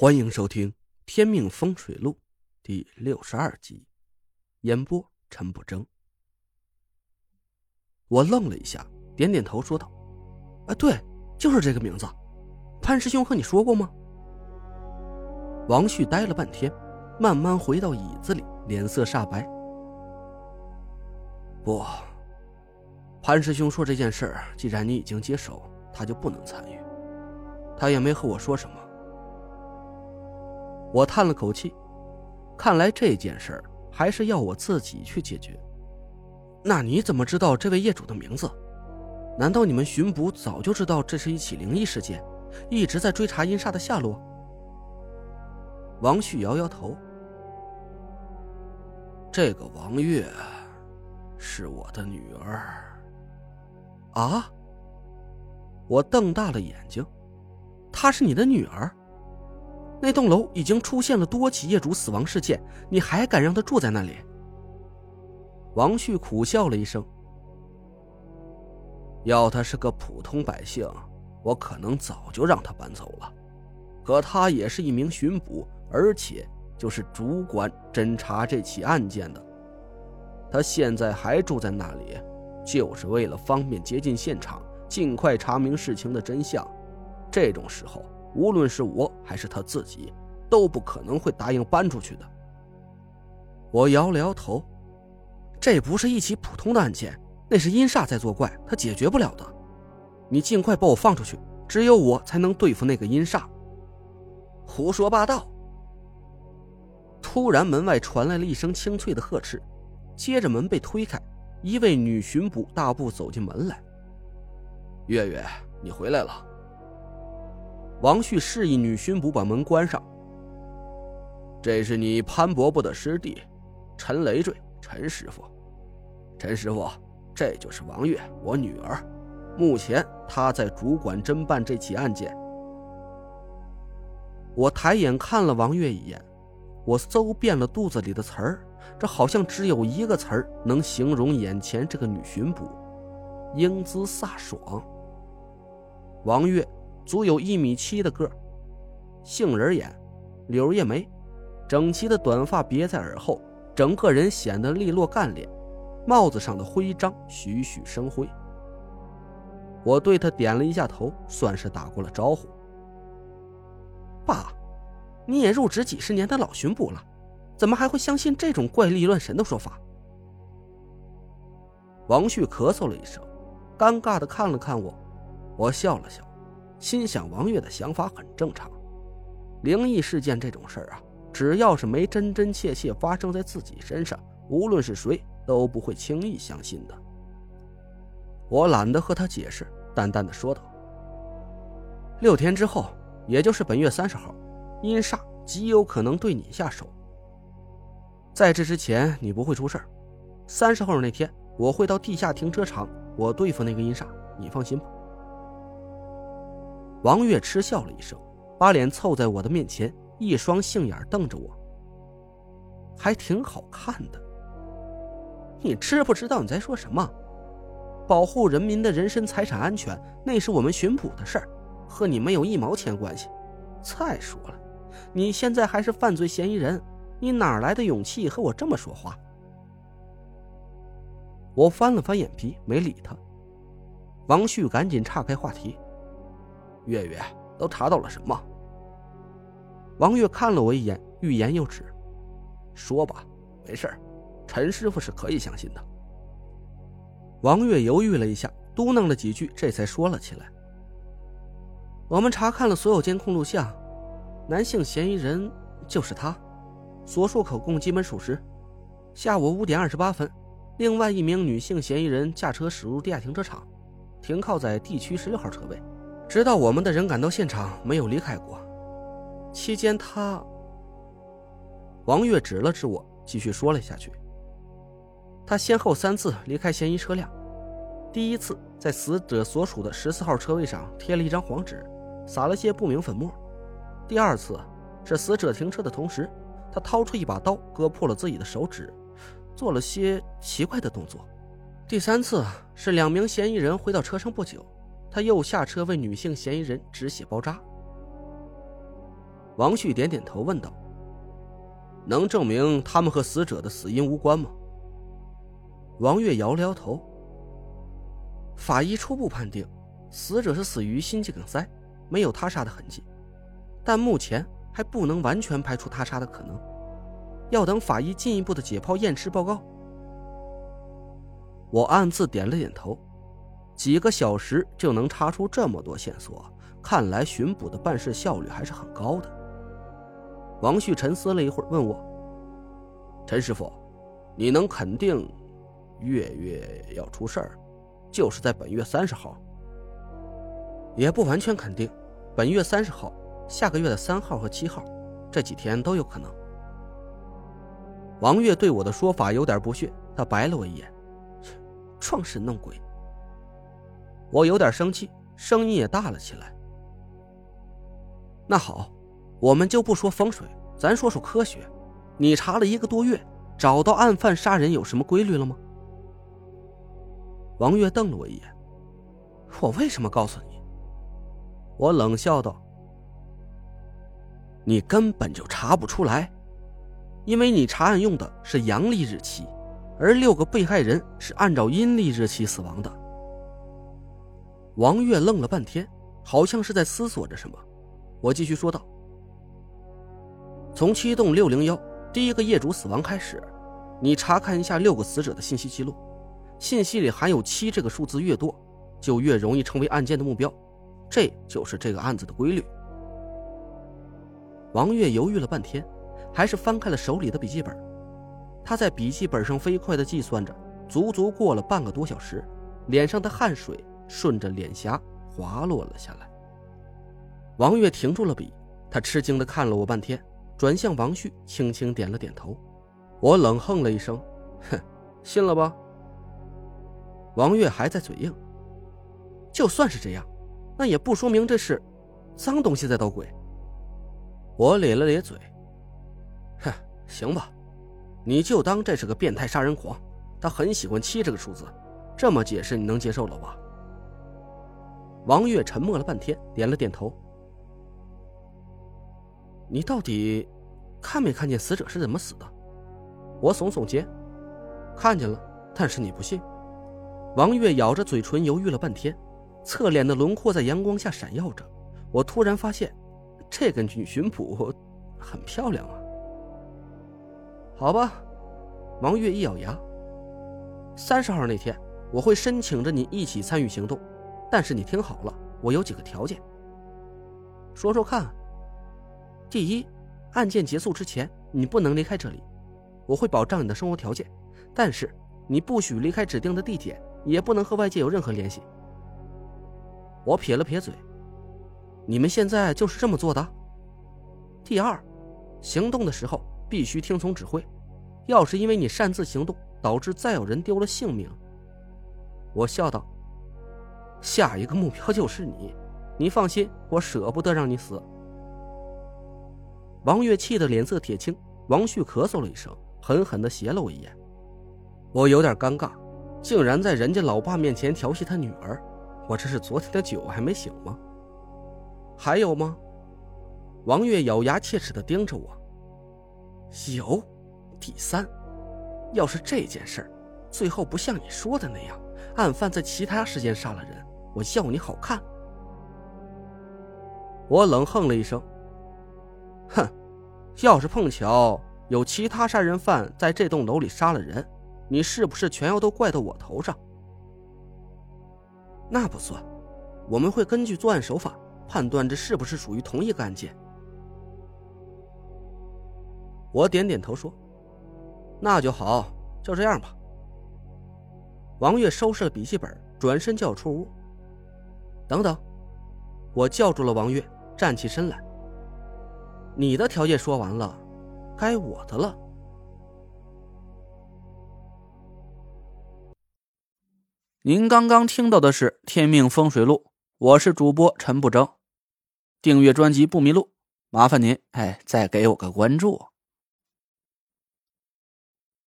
欢迎收听《天命风水录》第六十二集，演播陈不争。我愣了一下，点点头说道：“啊，对，就是这个名字。潘师兄和你说过吗？”王旭呆了半天，慢慢回到椅子里，脸色煞白。不，潘师兄说这件事儿，既然你已经接手，他就不能参与。他也没和我说什么。我叹了口气，看来这件事儿还是要我自己去解决。那你怎么知道这位业主的名字？难道你们巡捕早就知道这是一起灵异事件，一直在追查阴煞的下落？王旭摇摇头。这个王月是我的女儿。啊！我瞪大了眼睛，她是你的女儿？那栋楼已经出现了多起业主死亡事件，你还敢让他住在那里？王旭苦笑了一声。要他是个普通百姓，我可能早就让他搬走了。可他也是一名巡捕，而且就是主管侦查这起案件的。他现在还住在那里，就是为了方便接近现场，尽快查明事情的真相。这种时候。无论是我还是他自己，都不可能会答应搬出去的。我摇了摇头，这不是一起普通的案件，那是阴煞在作怪，他解决不了的。你尽快把我放出去，只有我才能对付那个阴煞。胡说八道！突然，门外传来了一声清脆的呵斥，接着门被推开，一位女巡捕大步走进门来。月月，你回来了。王旭示意女巡捕把门关上。这是你潘伯伯的师弟，陈累赘，陈师傅。陈师傅，这就是王月，我女儿。目前她在主管侦办这起案件。我抬眼看了王月一眼，我搜遍了肚子里的词儿，这好像只有一个词儿能形容眼前这个女巡捕：英姿飒爽。王月。足有一米七的个，杏仁眼，柳叶眉，整齐的短发别在耳后，整个人显得利落干练。帽子上的徽章栩栩生辉。我对他点了一下头，算是打过了招呼。爸，你也入职几十年的老巡捕了，怎么还会相信这种怪力乱神的说法？王旭咳嗽了一声，尴尬的看了看我，我笑了笑。心想，王月的想法很正常。灵异事件这种事儿啊，只要是没真真切切发生在自己身上，无论是谁都不会轻易相信的。我懒得和他解释，淡淡的说道：“六天之后，也就是本月三十号，阴煞极有可能对你下手。在这之前，你不会出事儿。三十号那天，我会到地下停车场，我对付那个阴煞，你放心吧。”王月嗤笑了一声，把脸凑在我的面前，一双杏眼瞪着我，还挺好看的。你知不知道你在说什么？保护人民的人身财产安全，那是我们巡捕的事儿，和你没有一毛钱关系。再说了，你现在还是犯罪嫌疑人，你哪来的勇气和我这么说话？我翻了翻眼皮，没理他。王旭赶紧岔开话题。月月都查到了什么？王月看了我一眼，欲言又止。说吧，没事陈师傅是可以相信的。王月犹豫了一下，嘟囔了几句，这才说了起来。我们查看了所有监控录像，男性嫌疑人就是他，所述口供基本属实。下午五点二十八分，另外一名女性嫌疑人驾车驶入地下停车场，停靠在 D 区十六号车位。直到我们的人赶到现场，没有离开过。期间，他王月指了指我，继续说了下去。他先后三次离开嫌疑车辆，第一次在死者所属的十四号车位上贴了一张黄纸，撒了些不明粉末；第二次是死者停车的同时，他掏出一把刀，割破了自己的手指，做了些奇怪的动作；第三次是两名嫌疑人回到车上不久。他又下车为女性嫌疑人止血包扎。王旭点点头，问道：“能证明他们和死者的死因无关吗？”王月摇了摇头。法医初步判定，死者是死于心肌梗塞，没有他杀的痕迹，但目前还不能完全排除他杀的可能，要等法医进一步的解剖验尸报告。我暗自点了点头，几个小时就能查出这么多线索，看来巡捕的办事效率还是很高的。王旭沉思了一会儿，问我：“陈师傅，你能肯定月月要出事儿？”就是在本月三十号，也不完全肯定。本月三十号，下个月的三号和七号，这几天都有可能。王月对我的说法有点不屑，他白了我一眼：“装神弄鬼。”我有点生气，声音也大了起来。那好，我们就不说风水，咱说说科学。你查了一个多月，找到案犯杀人有什么规律了吗？王月瞪了我一眼，我为什么告诉你？我冷笑道：“你根本就查不出来，因为你查案用的是阳历日期，而六个被害人是按照阴历日期死亡的。”王月愣了半天，好像是在思索着什么。我继续说道：“从七栋六零幺第一个业主死亡开始，你查看一下六个死者的信息记录。”信息里含有七这个数字越多，就越容易成为案件的目标，这就是这个案子的规律。王月犹豫了半天，还是翻开了手里的笔记本。他在笔记本上飞快地计算着，足足过了半个多小时，脸上的汗水顺着脸颊滑落了下来。王月停住了笔，他吃惊地看了我半天，转向王旭，轻轻点了点头。我冷哼了一声：“哼，信了吧？”王月还在嘴硬。就算是这样，那也不说明这是脏东西在捣鬼。我咧了咧嘴，哼，行吧，你就当这是个变态杀人狂，他很喜欢七这个数字，这么解释你能接受了吧？王月沉默了半天，点了点头。你到底看没看见死者是怎么死的？我耸耸肩，看见了，但是你不信。王月咬着嘴唇，犹豫了半天，侧脸的轮廓在阳光下闪耀着。我突然发现，这个女巡捕很漂亮啊。好吧，王月一咬牙，三十号那天我会申请着你一起参与行动，但是你听好了，我有几个条件。说说看。第一，案件结束之前你不能离开这里，我会保障你的生活条件，但是你不许离开指定的地点。也不能和外界有任何联系。我撇了撇嘴，你们现在就是这么做的。第二，行动的时候必须听从指挥。要是因为你擅自行动导致再有人丢了性命，我笑道：“下一个目标就是你。你放心，我舍不得让你死。”王月气得脸色铁青。王旭咳嗽了一声，狠狠地斜了我一眼。我有点尴尬。竟然在人家老爸面前调戏他女儿，我这是昨天的酒还没醒吗？还有吗？王月咬牙切齿地盯着我。有，第三，要是这件事儿最后不像你说的那样，案犯在其他时间杀了人，我要你好看。我冷哼了一声，哼，要是碰巧有其他杀人犯在这栋楼里杀了人。你是不是全要都怪到我头上？那不算，我们会根据作案手法判断这是不是属于同一个案件。我点点头说：“那就好，就这样吧。”王月收拾了笔记本，转身就要出屋。等等，我叫住了王月，站起身来：“你的条件说完了，该我的了。”您刚刚听到的是《天命风水录》，我是主播陈不争。订阅专辑不迷路，麻烦您哎，再给我个关注。